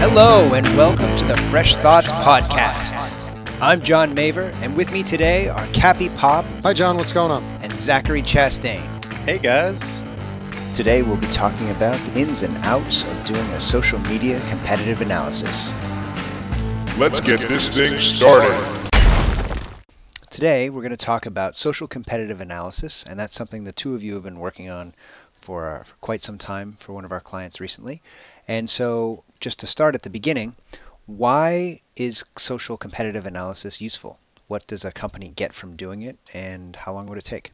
Hello, and welcome to the Fresh Thoughts Podcast. I'm John Maver, and with me today are Cappy Popp Hi, John. What's going on? and Zachary Chastain. Hey guys. Today we'll be talking about the ins and outs of doing a social media competitive analysis. Let's get this thing started. Today we're going to talk about social competitive analysis, and that's something the two of you have been working on for, uh, for quite some time for one of our clients recently. And so, just to start at the beginning, why is social competitive analysis useful? What does a company get from doing it, and how long would it take?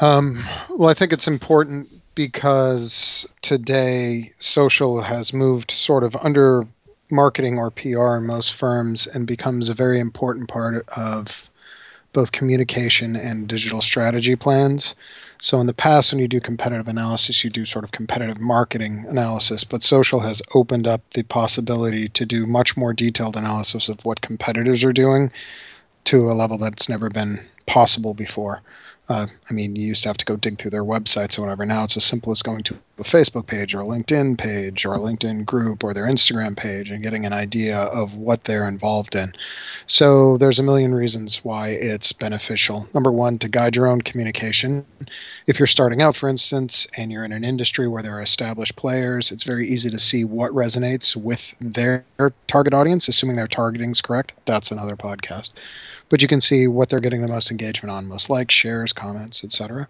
Um, well, I think it's important because today social has moved sort of under marketing or PR in most firms and becomes a very important part of both communication and digital strategy plans. So, in the past, when you do competitive analysis, you do sort of competitive marketing analysis, but social has opened up the possibility to do much more detailed analysis of what competitors are doing to a level that's never been possible before. Uh, I mean, you used to have to go dig through their websites or whatever. Now it's as simple as going to a Facebook page or a LinkedIn page or a LinkedIn group or their Instagram page and getting an idea of what they're involved in. So there's a million reasons why it's beneficial. Number one, to guide your own communication. If you're starting out, for instance, and you're in an industry where there are established players, it's very easy to see what resonates with their target audience, assuming their targeting is correct. That's another podcast but you can see what they're getting the most engagement on, most likes, shares, comments, etc.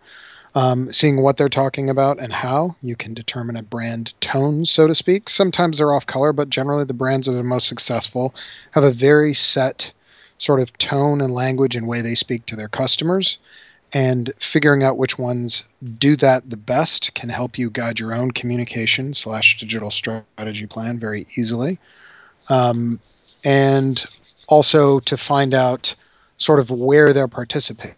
Um, seeing what they're talking about and how, you can determine a brand tone, so to speak. Sometimes they're off color, but generally the brands that are most successful have a very set sort of tone and language and way they speak to their customers. And figuring out which ones do that the best can help you guide your own communication slash digital strategy plan very easily. Um, and also to find out sort of where they're participating.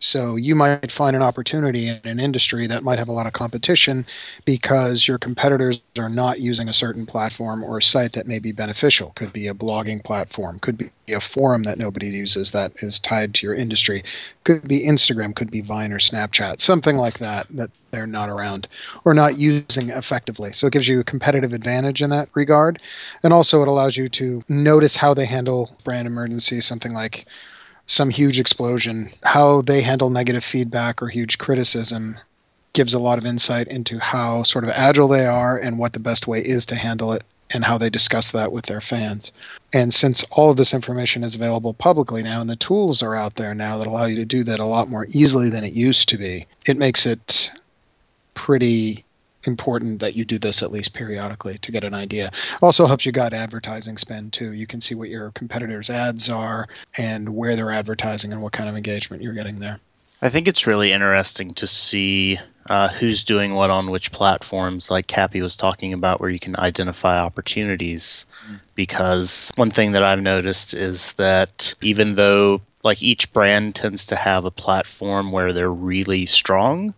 So you might find an opportunity in an industry that might have a lot of competition because your competitors are not using a certain platform or a site that may be beneficial. Could be a blogging platform, could be a forum that nobody uses that is tied to your industry. Could be Instagram, could be Vine or Snapchat, something like that that they're not around or not using effectively. So it gives you a competitive advantage in that regard. And also it allows you to notice how they handle brand emergency, something like some huge explosion, how they handle negative feedback or huge criticism gives a lot of insight into how sort of agile they are and what the best way is to handle it and how they discuss that with their fans. And since all of this information is available publicly now and the tools are out there now that allow you to do that a lot more easily than it used to be, it makes it pretty important that you do this at least periodically to get an idea. Also helps you guide advertising spend too. You can see what your competitors' ads are and where they're advertising and what kind of engagement you're getting there. I think it's really interesting to see uh, who's doing what on which platforms, like Cappy was talking about, where you can identify opportunities. Because one thing that I've noticed is that even though like each brand tends to have a platform where they're really strong,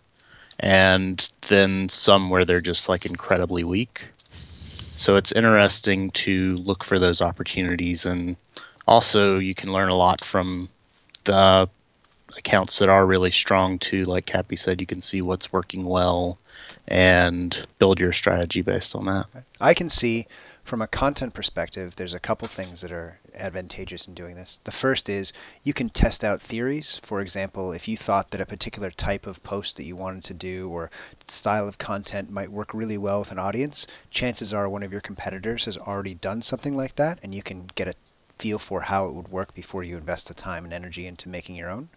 and then some where they're just like incredibly weak. So it's interesting to look for those opportunities, and also you can learn a lot from the accounts that are really strong too. Like Cappy said, you can see what's working well and build your strategy based on that. I can see from a content perspective, there's a couple things that are advantageous in doing this. The first is you can test out theories. For example, if you thought that a particular type of post that you wanted to do or style of content might work really well with an audience, chances are one of your competitors has already done something like that, and you can get a feel for how it would work before you invest the time and energy into making your own.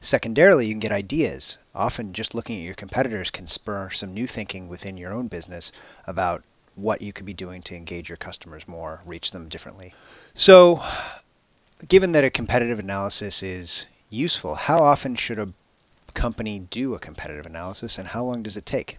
Secondarily, you can get ideas. Often, just looking at your competitors can spur some new thinking within your own business about what you could be doing to engage your customers more, reach them differently. So, given that a competitive analysis is useful, how often should a company do a competitive analysis and how long does it take?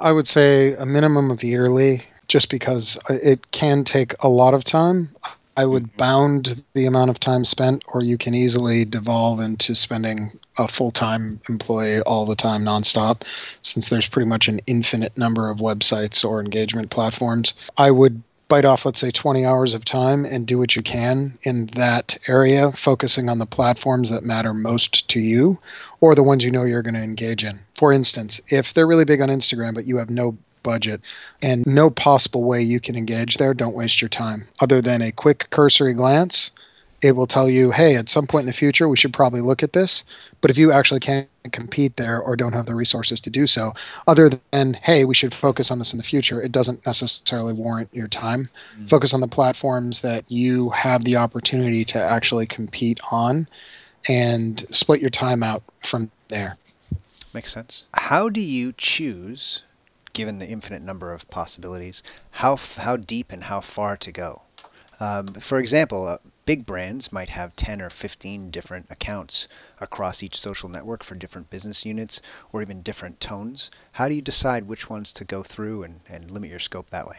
I would say a minimum of yearly, just because it can take a lot of time. I would mm-hmm. bound the amount of time spent, or you can easily devolve into spending a full time employee all the time, nonstop, since there's pretty much an infinite number of websites or engagement platforms. I would bite off, let's say, 20 hours of time and do what you can in that area, focusing on the platforms that matter most to you or the ones you know you're going to engage in. For instance, if they're really big on Instagram, but you have no budget and no possible way you can engage there, don't waste your time. Other than a quick cursory glance, it will tell you, hey, at some point in the future, we should probably look at this. But if you actually can't compete there or don't have the resources to do so, other than, hey, we should focus on this in the future, it doesn't necessarily warrant your time. Mm-hmm. Focus on the platforms that you have the opportunity to actually compete on and split your time out from there. Makes sense. How do you choose, given the infinite number of possibilities, how, how deep and how far to go? Um, for example, uh, big brands might have 10 or 15 different accounts across each social network for different business units or even different tones. How do you decide which ones to go through and, and limit your scope that way?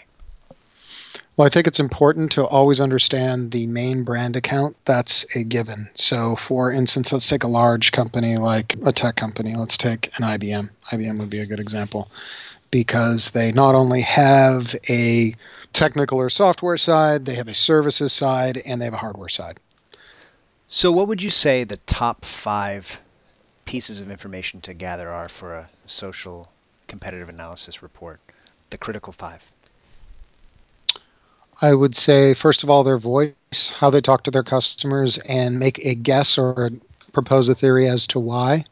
Well, I think it's important to always understand the main brand account. That's a given. So, for instance, let's take a large company like a tech company. Let's take an IBM. IBM would be a good example because they not only have a technical or software side, they have a services side, and they have a hardware side. So, what would you say the top five pieces of information to gather are for a social competitive analysis report? The critical five. I would say, first of all, their voice, how they talk to their customers, and make a guess or propose a theory as to why.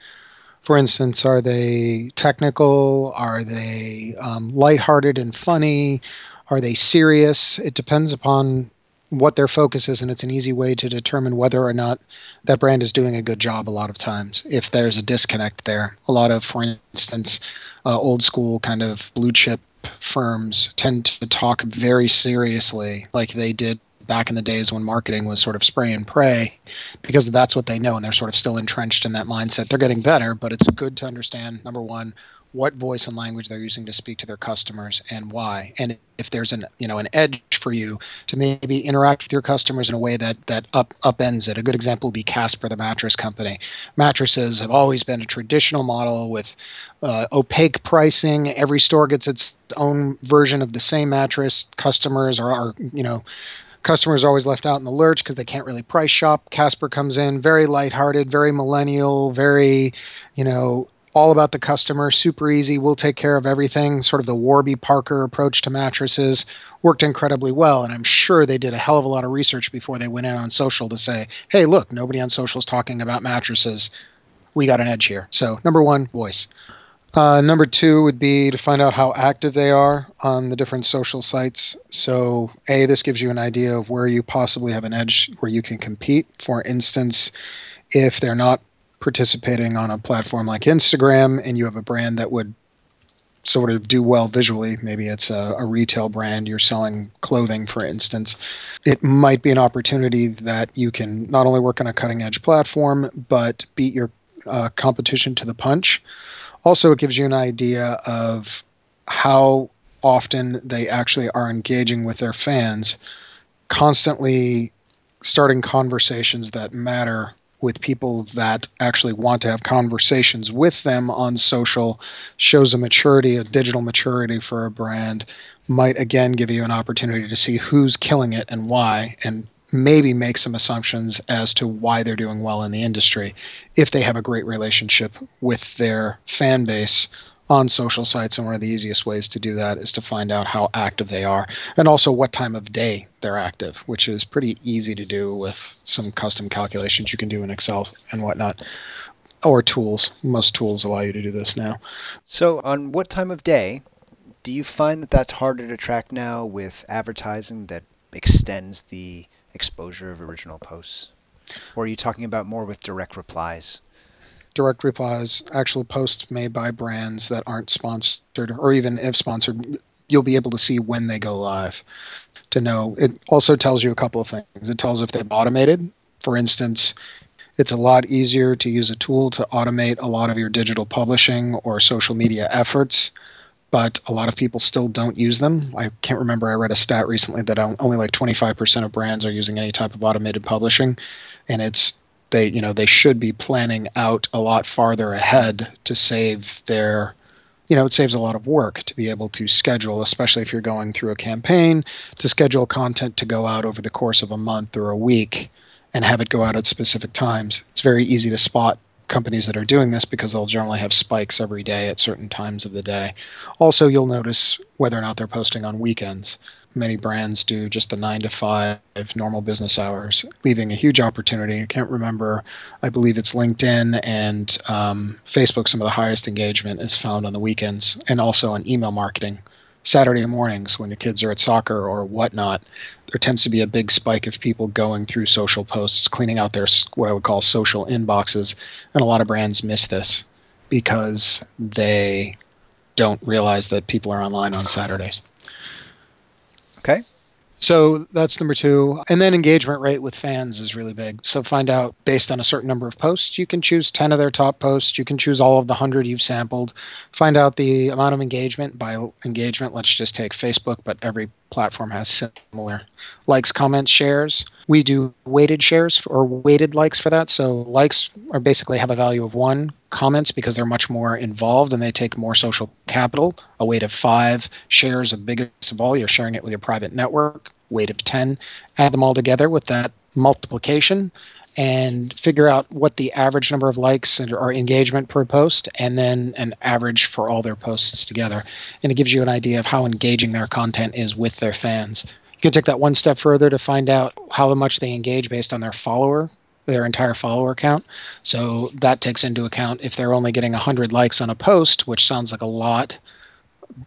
For instance, are they technical? Are they um, lighthearted and funny? Are they serious? It depends upon what their focus is, and it's an easy way to determine whether or not that brand is doing a good job a lot of times. If there's a disconnect there, a lot of, for instance, uh, old school kind of blue chip firms tend to talk very seriously, like they did back in the days when marketing was sort of spray and pray, because that's what they know, and they're sort of still entrenched in that mindset. They're getting better, but it's good to understand number one what voice and language they're using to speak to their customers and why. And if there's an you know an edge for you to maybe interact with your customers in a way that that up upends it. A good example would be casper the mattress company. Mattresses have always been a traditional model with uh, opaque pricing. Every store gets its own version of the same mattress. Customers are, are you know customers are always left out in the lurch because they can't really price shop. Casper comes in very lighthearted, very millennial, very, you know, all about the customer, super easy, we'll take care of everything. Sort of the Warby Parker approach to mattresses worked incredibly well. And I'm sure they did a hell of a lot of research before they went in on social to say, hey, look, nobody on social is talking about mattresses. We got an edge here. So, number one, voice. Uh, number two would be to find out how active they are on the different social sites. So, A, this gives you an idea of where you possibly have an edge where you can compete. For instance, if they're not participating on a platform like Instagram and you have a brand that would sort of do well visually, maybe it's a, a, retail brand, you're selling clothing, for instance, it might be an opportunity that you can not only work on a cutting edge platform, but beat your uh, competition to the punch. Also, it gives you an idea of how often they actually are engaging with their fans, constantly starting conversations that matter with people that actually want to have conversations with them on social shows a maturity, a digital maturity for a brand, might again give you an opportunity to see who's killing it and why, and maybe make some assumptions as to why they're doing well in the industry if they have a great relationship with their fan base on social sites, and one of the easiest ways to do that is to find out how active they are and also what time of day they're active, which is pretty easy to do with some custom calculations you can do in Excel and whatnot. Or tools. Most tools allow you to do this now. So, on what time of day do you find that that's harder to track now with advertising that extends the exposure of original posts? Or are you talking about more with direct replies? direct replies, actual posts made by brands that aren't sponsored, or even if sponsored, you'll be able to see when they go live to know. It also tells you a couple of things. It tells if they've automated. For instance, it's a lot easier to use a tool to automate a lot of your digital publishing or social media efforts, but a lot of people still don't use them. I can't remember, I read a stat recently that only like 25% of brands are using any type of automated publishing, and it's they you know they should be planning out a lot farther ahead to save their you know it saves a lot of work to be able to schedule especially if you're going through a campaign to schedule content to go out over the course of a month or a week and have it go out at specific times it's very easy to spot companies that are doing this because they'll generally have spikes every day at certain times of the day. Also, you'll notice whether or not they're posting on weekends. Many brands do just the nine to five normal business hours, leaving a huge opportunity. I can't remember, I believe it's LinkedIn and um, Facebook, some of the highest engagement is found on the weekends and also on email marketing. Saturday mornings when the kids are at soccer or whatnot, there tends to be a big spike of people going through social posts, cleaning out their what I would call social inboxes, and a lot of brands miss this because they don't realize that people are online on Saturdays. Okay. So that's number two. And then engagement rate with fans is really big. So find out based on a certain number of posts, you can choose 10 of their top posts. You can choose all of the 100 you've sampled. Find out the amount of engagement. By engagement, let's just take Facebook, but every platform has similar likes, comments, shares. We do weighted shares or weighted likes for that. So likes are basically have a value of one, comments because they're much more involved and they take more social capital. A weight of five, shares the biggest of all. You're sharing it with your private network. Weight of 10. Add them all together with that multiplication and figure out what the average number of likes and, or engagement per post, and then an average for all their posts together. And it gives you an idea of how engaging their content is with their fans. You can take that one step further to find out how much they engage based on their follower their entire follower count. So that takes into account if they're only getting 100 likes on a post, which sounds like a lot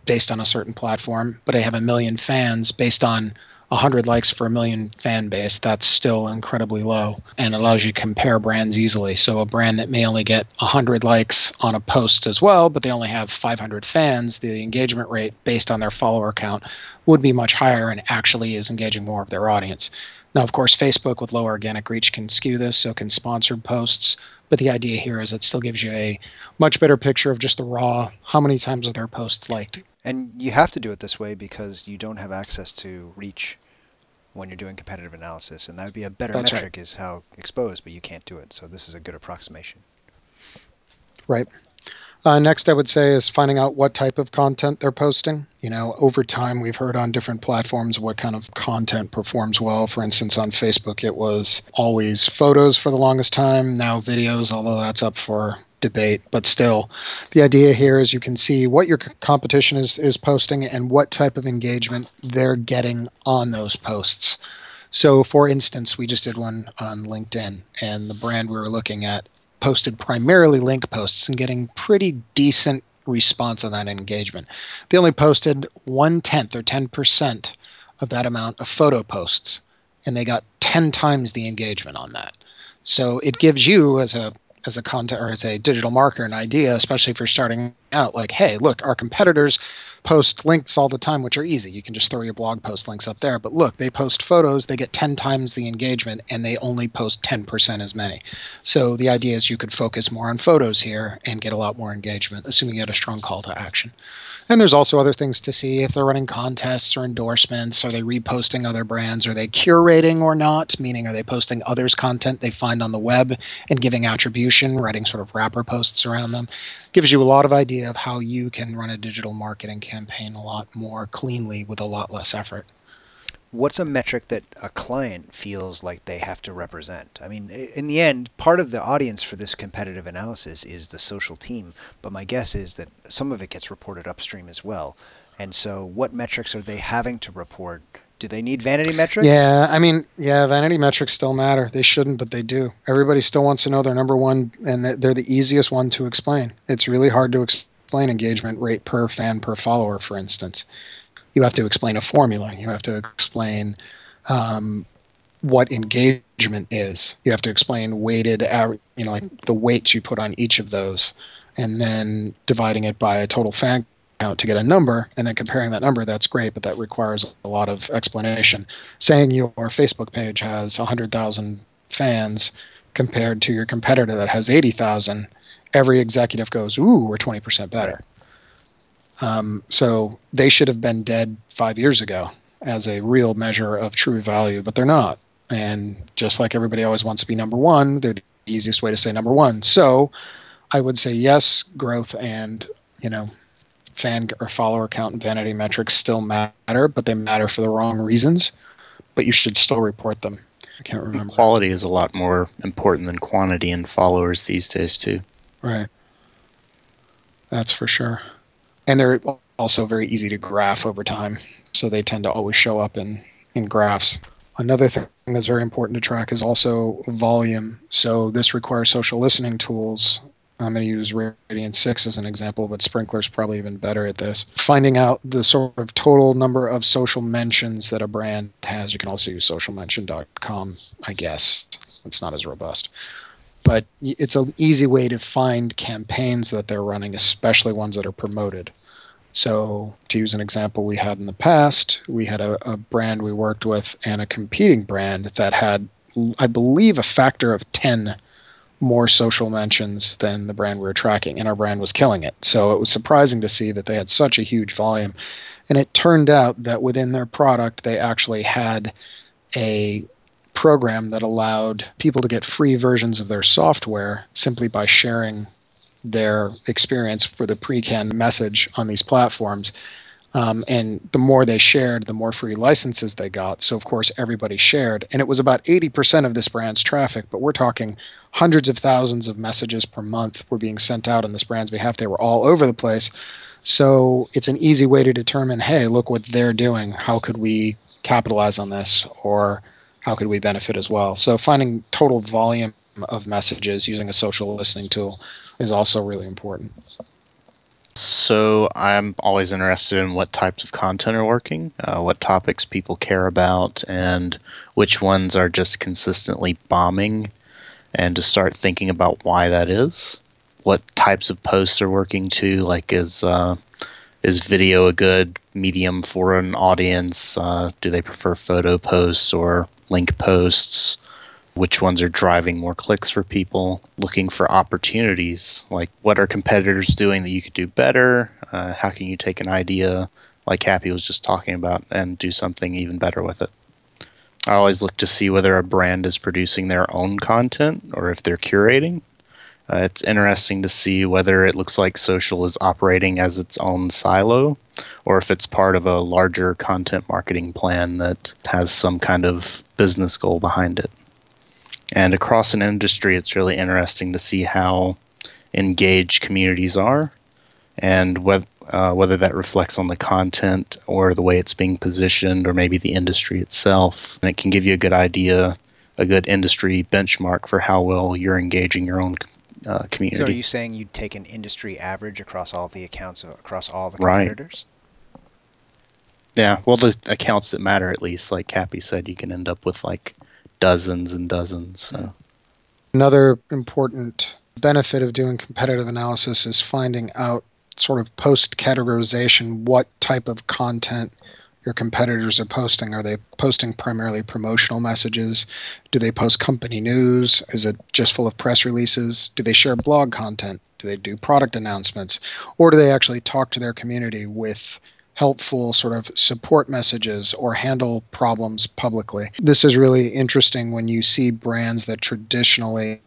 based on a certain platform, but they have a million fans based on 100 likes for a million fan base, that's still incredibly low and allows you to compare brands easily. So a brand that may only get 100 likes on a post as well, but they only have 500 fans, the engagement rate based on their follower count would be much higher and actually is engaging more of their audience. Now, of course, Facebook with low organic reach can skew this, so can sponsored posts. But the idea here is it still gives you a much better picture of just the raw, how many times are their posts liked. And you have to do it this way because you don't have access to reach when you're doing competitive analysis. And that would be a better That's metric right. is how exposed, but you can't do it. So this is a good approximation. Right. Uh, next, I would say is finding out what type of content they're posting. You know, over time, we've heard on different platforms what kind of content performs well. For instance, on Facebook, it was always photos for the longest time, now videos, although that's up for debate. But still, the idea here is you can see what your competition is, is posting and what type of engagement they're getting on those posts. So, for instance, we just did one on LinkedIn, and the brand we were looking at posted primarily link posts and getting pretty decent response on that engagement. They only posted one tenth or 10% of that amount of photo posts, and they got 10 times the engagement on that. So it gives you as a as a content or as a digital marketer an idea, especially if you're starting out, like, hey, look, our competitors post links all the time, which are easy. You can just throw your blog post links up there. But look, they post photos, they get 10 times the engagement, and they only post 10% as many. So the idea is you could focus more on photos here and get a lot more engagement, assuming you had a strong call to action. And there's also other things to see if they're running contests or endorsements. Are they reposting other brands? Are they curating or not? Meaning, are they posting others' content they find on the web and giving attribution, writing sort of wrapper posts around them? Gives you a lot of idea of how you can run a digital marketing campaign a lot more cleanly with a lot less effort. What's a metric that a client feels like they have to represent? I mean, in the end, part of the audience for this competitive analysis is the social team, but my guess is that some of it gets reported upstream as well. And so, what metrics are they having to report? Do they need vanity metrics? Yeah, I mean, yeah, vanity metrics still matter. They shouldn't, but they do. Everybody still wants to know their number one, and they're- the easiest one to explain. It's really hard to explain engagement rate per fan per follower, for instance. You have to explain a formula. You have to explain um, what engagement is. You have to explain weighted, you know, like the weights you put on each of those, and then dividing it by a total fan count to get a number, and then comparing that number. That's great, but that requires a lot of explanation. Saying your Facebook page has 100,000 fans compared to your competitor that has 80,000, every executive goes, "Ooh, we're 20% better." Um, so they should have been dead five years ago as a real measure of true value, but they're not. And just like everybody always wants to be number one, they're the easiest way to say number one. So I would say yes, growth and you know fan or follower count and vanity metrics still matter, but they matter for the wrong reasons. But you should still report them. I can't remember. Quality is a lot more important than quantity in followers these days too. Right. That's for sure. And they're also very easy to graph over time, so they tend to always show up in in graphs. Another thing that's very important to track is also volume. So this requires social listening tools. I'm going to use Radian 6 as an example, but Sprinklr's probably even better at this. Finding out the sort of total number of social mentions that a brand has. You can also use socialmention.com, I guess. It's not as robust. But it's an easy way to find campaigns that they're running, especially ones that are promoted. So, to use an example we had in the past, we had a, a, brand we worked with and a competing brand that had, I believe, a factor of 10 more social mentions than the brand we were tracking, and our brand was killing it. So, it was surprising to see that they had such a huge volume. And it turned out that within their product, they actually had a program that allowed people to get free versions of their software simply by sharing their experience for the pre-can message on these platforms. Um, and the more they shared, the more free licenses they got. So, of course, everybody shared. And it was about 80% of this brand's traffic, but we're talking hundreds of thousands of messages per month were being sent out on this brand's behalf. They were all over the place. So, it's an easy way to determine hey, look what they're doing. How could we capitalize on this? Or how could we benefit as well? So, finding total volume of messages using a social listening tool is also really important. So I'm always interested in what types of content are working, uh, what topics people care about, and which ones are just consistently bombing, and to start thinking about why that is. What types of posts are working too? Like is uh, is video a good medium for an audience? Uh, do they prefer photo posts or link posts? Which ones are driving more clicks for people, looking for opportunities like what are competitors doing that you could do better? Uh, how can you take an idea like Cappy was just talking about and do something even better with it? I always look to see whether a brand is producing their own content or if they're curating. Uh, it's interesting to see whether it looks like social is operating as its own silo or if it's part of a larger content marketing plan that has some kind of business goal behind it. And across an industry, it's really interesting to see how engaged communities are and whether, uh, whether that reflects on the content or the way it's being positioned or maybe the industry itself. And it can give you a good idea, a good industry benchmark for how well you're engaging your own uh, community. So are you saying you'd take an industry average across all the accounts, across all the competitors? Right. Yeah, well, the accounts that matter at least, like Cappy said, you can end up with like dozens and dozens. So. Another important benefit of doing competitive analysis is finding out sort of post categorization what type of content your competitors are posting. Are they posting primarily promotional messages? Do they post company news? Is it just full of press releases? Do they share blog content? Do they do product announcements? Or do they actually talk to their community with helpful sort of support messages or handle problems publicly. This is really interesting when you see brands that traditionally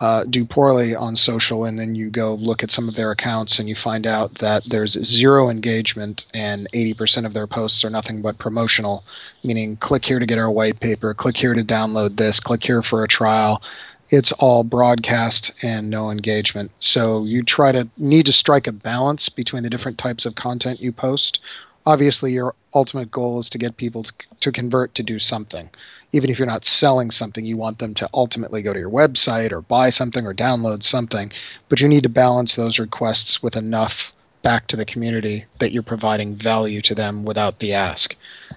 uh, do poorly on social, and then you go look at some of their accounts and you find out that there's zero engagement and 80% of their posts are nothing but promotional, meaning click here to get our white paper, click here to download this, click here for a trial it's all broadcast and no engagement. So you try to need to strike a balance between the different types of content you post. Obviously, your ultimate goal is to get people to, to convert to do something. Even if you're not selling something, you want them to ultimately go to your website or buy something or download something. But you need to balance those requests with enough back to the community that you're providing value to them without the ask.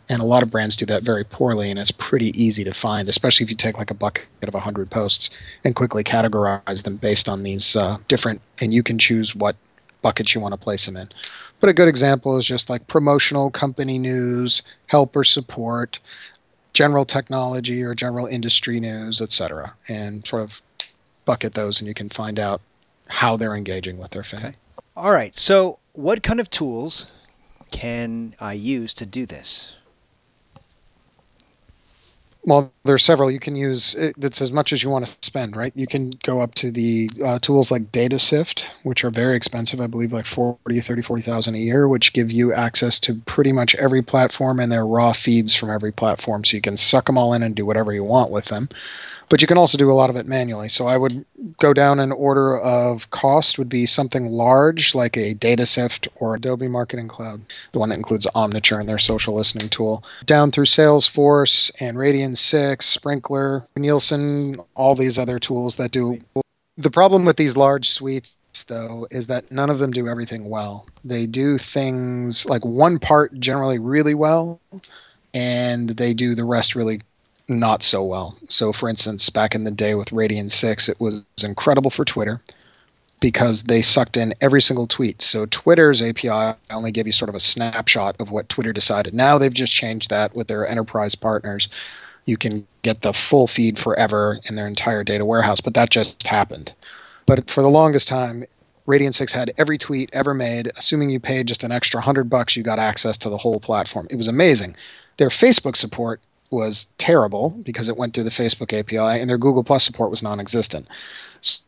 And a lot of brands do that very poorly, and it's pretty easy to find, especially if you take like a bucket of 100 posts and quickly categorize them based on these uh, different, and you can choose what buckets you want to place them in. But a good example is just like promotional company news, help or support, general technology or general industry news, etc. And sort of bucket those, and you can find out how they're engaging with their fan. Okay. All right. So, what kind of tools can I use to do this? well, well, there's several you can use. It's as much as you want to spend, right? You can go up to the uh, tools like DataSift, which are very expensive. I believe like 40, 30, 40,000 a year, which give you access to pretty much every platform and their raw feeds from every platform. So you can suck them all in and do whatever you want with them but you can also do a lot of it manually. So I would go down an order of cost would be something large like a DataSift or Adobe Marketing Cloud, the one that includes Omniture and their social listening tool, down through Salesforce and Radian6, Sprinklr, Nielsen, all these other tools that do. The problem with these large suites though is that none of them do everything well. They do things like one part generally really well and they do the rest really not so well. So, for instance, back in the day with Radian 6, it was incredible for Twitter because they sucked in every single tweet. So, Twitter's API only gave you sort of a snapshot of what Twitter decided. Now they've just changed that with their enterprise partners. You can get the full feed forever in their entire data warehouse, but that just happened. But for the longest time, Radian 6 had every tweet ever made. Assuming you paid just an extra 100 bucks, you got access to the whole platform. It was amazing. Their Facebook support was terrible because it went through the Facebook API, and their Google Plus support was non-existent.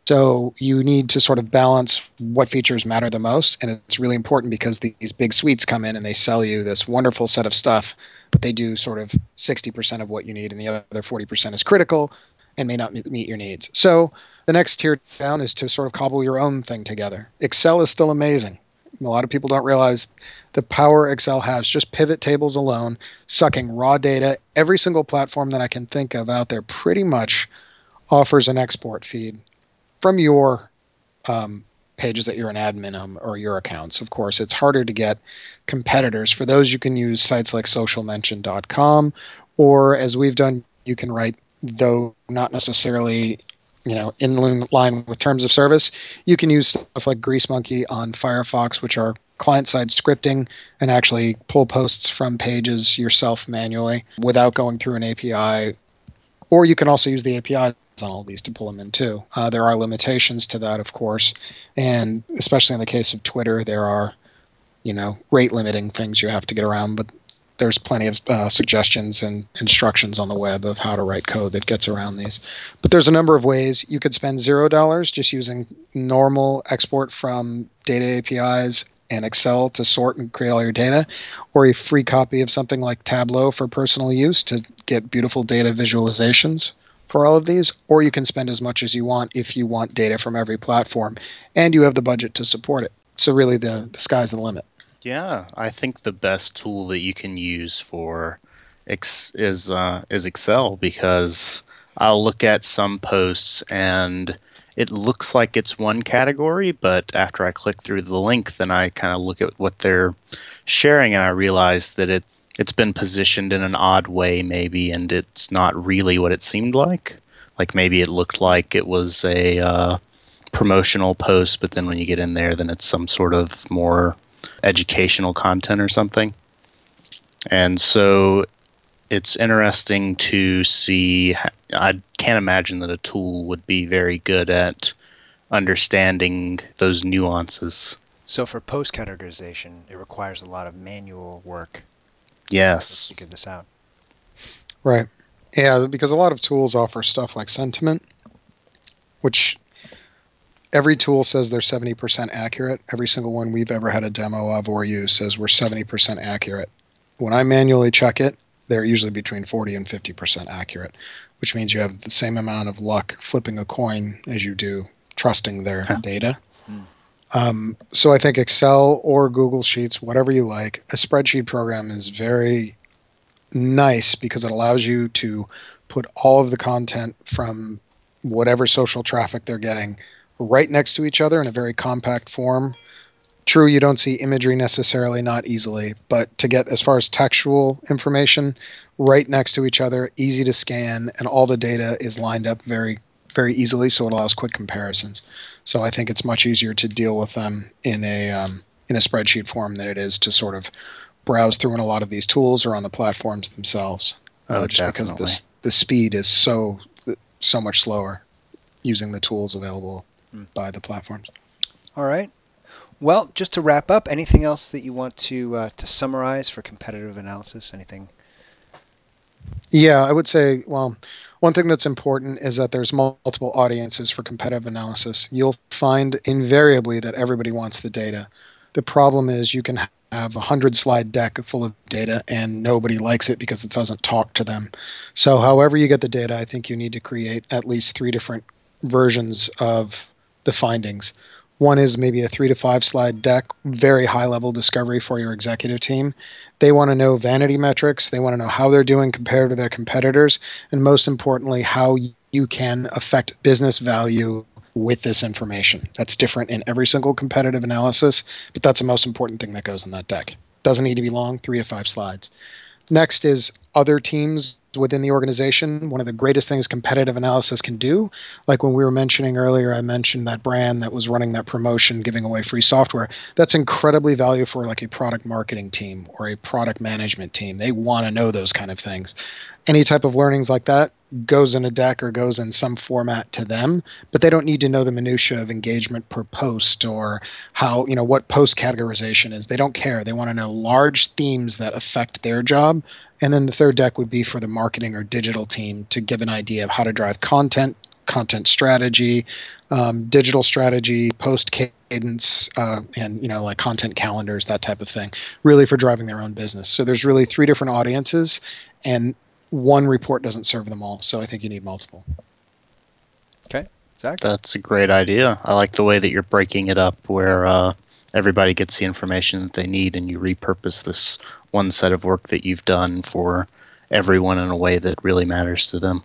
So you need to sort of balance what features matter the most, and it's really important because these big suites come in and they sell you this wonderful set of stuff, but they do sort of 60% of what you need, and the other 40% is critical and may not meet your needs. So the next tier down is to sort of cobble your own thing together. Excel is still amazing. A lot of people don't realize the power Excel has, just pivot tables alone, sucking raw data. Every single platform that I can think of out there pretty much offers an export feed from your um, pages that you're an admin on or your accounts. Of course, it's harder to get competitors. For those, you can use sites like socialmention.com, or as we've done, you can write, though not necessarily you know in line with terms of service you can use stuff like greasemonkey on firefox which are client-side scripting and actually pull posts from pages yourself manually without going through an api or you can also use the apis on all these to pull them in too uh, there are limitations to that of course and especially in the case of twitter there are you know rate limiting things you have to get around but there's plenty of uh, suggestions and instructions on the web of how to write code that gets around these. But there's a number of ways. You could spend zero dollars just using normal export from data APIs and Excel to sort and create all your data, or a free copy of something like Tableau for personal use to get beautiful data visualizations for all of these, or you can spend as much as you want if you want data from every platform and you have the budget to support it. So really the, the sky's the limit. Yeah, I think the best tool that you can use for X is uh, is Excel because I'll look at some posts and it looks like it's one category, but after I click through the link, then I kind of look at what they're sharing and I realize that it it's been positioned in an odd way maybe, and it's not really what it seemed like. Like maybe it looked like it was a uh, promotional post, but then when you get in there, then it's some sort of more educational content or something. And so it's interesting to see. I can't imagine that a tool would be very good at understanding those nuances. So for post categorization, it requires a lot of manual work. Yes. To give this out. Right. Yeah, because a lot of tools offer stuff like sentiment, which every tool says they're 70% accurate. Every single one we've ever had a demo of or use says we're 70% accurate. When I manually check it, they're usually between 40 and 50% accurate, which means you have the same amount of luck flipping a coin as you do trusting their huh. data. Hmm. Um, so I think Excel or Google Sheets, whatever you like, a spreadsheet program is very nice because it allows you to put all of the content from whatever social traffic they're getting right next to each other in a very compact form. True, you don't see imagery necessarily, not easily, but to get as far as textual information right next to each other, easy to scan, and all the data is lined up very, very easily, so it allows quick comparisons. So I think it's much easier to deal with them in a um, in a spreadsheet form than it is to sort of browse through in a lot of these tools or on the platforms themselves. Uh, oh, just definitely. because the the speed is so so much slower using the tools available mm. by the platforms. All right. Well, just to wrap up, anything else that you want to uh, to summarize for competitive analysis? Anything? Yeah, I would say, well, one thing that's important is that there's multiple audiences for competitive analysis. You'll find invariably that everybody wants the data. The problem is you can have a hundred slide deck full of data and nobody likes it because it doesn't talk to them. So, however you get the data, I think you need to create at least three different versions of the findings. One is maybe a three to five slide deck, very high level discovery for your executive team. They want to know vanity metrics. They want to know how they're doing compared to their competitors. And most importantly, how you can affect business value with this information. That's different in every single competitive analysis, but that's the most important thing that goes in that deck. Doesn't need to be long, three to five slides. Next is other teams within the organization. One of the greatest things competitive analysis can do, like when we were mentioning earlier, I mentioned that brand that was running that promotion, giving away free software. That's incredibly valuable for like a product marketing team or a product management team. They want to know those kind of things. Any type of learnings like that goes in a deck or goes in some format to them, but they don't need to know the minutia of engagement per post or how, you know, what post categorization is. They don't care. They want to know large themes that affect their job and then the third deck would be for the marketing or digital team to give an idea of how to drive content, content strategy, um, digital strategy, post cadence, uh, and you know like content calendars, that type of thing. Really for driving their own business. So there's really three different audiences, and one report doesn't serve them all. So I think you need multiple. Okay, Zach. That's a great idea. I like the way that you're breaking it up, where uh, everybody gets the information that they need, and you repurpose this one set of work that you've done for everyone in a way that really matters to them.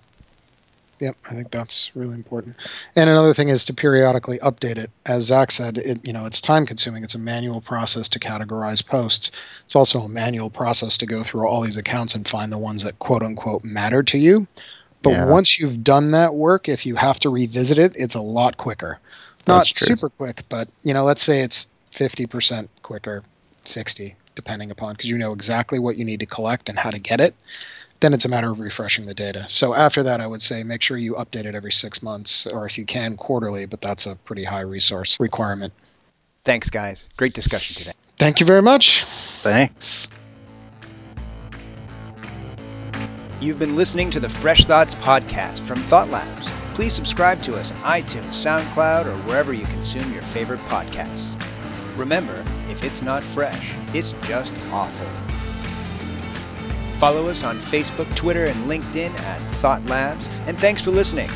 Yep, I think that's really important. And another thing is to periodically update it. As Zach said, it you know it's time consuming. It's a manual process to categorize posts. It's also a manual process to go through all these accounts and find the ones that quote unquote matter to you. But yeah. once you've done that work, if you have to revisit it, it's a lot quicker. Not super quick, but you know, let's say it's 50% quicker, 60 depending upon because you know exactly what you need to collect and how to get it. Then it's a matter of refreshing the data. So after that, I would say make sure you update it every six months or if you can quarterly, but that's a pretty high resource requirement. Thanks, guys. Great discussion today. Thank you very much. Thanks. You've been listening to the Fresh Thoughts podcast from Thought Labs. Please subscribe to us on iTunes, SoundCloud, or wherever you consume your favorite podcasts. Remember, if it's not fresh, it's just awful. Follow us on Facebook, Twitter, and LinkedIn at Thought Labs, and thanks for listening.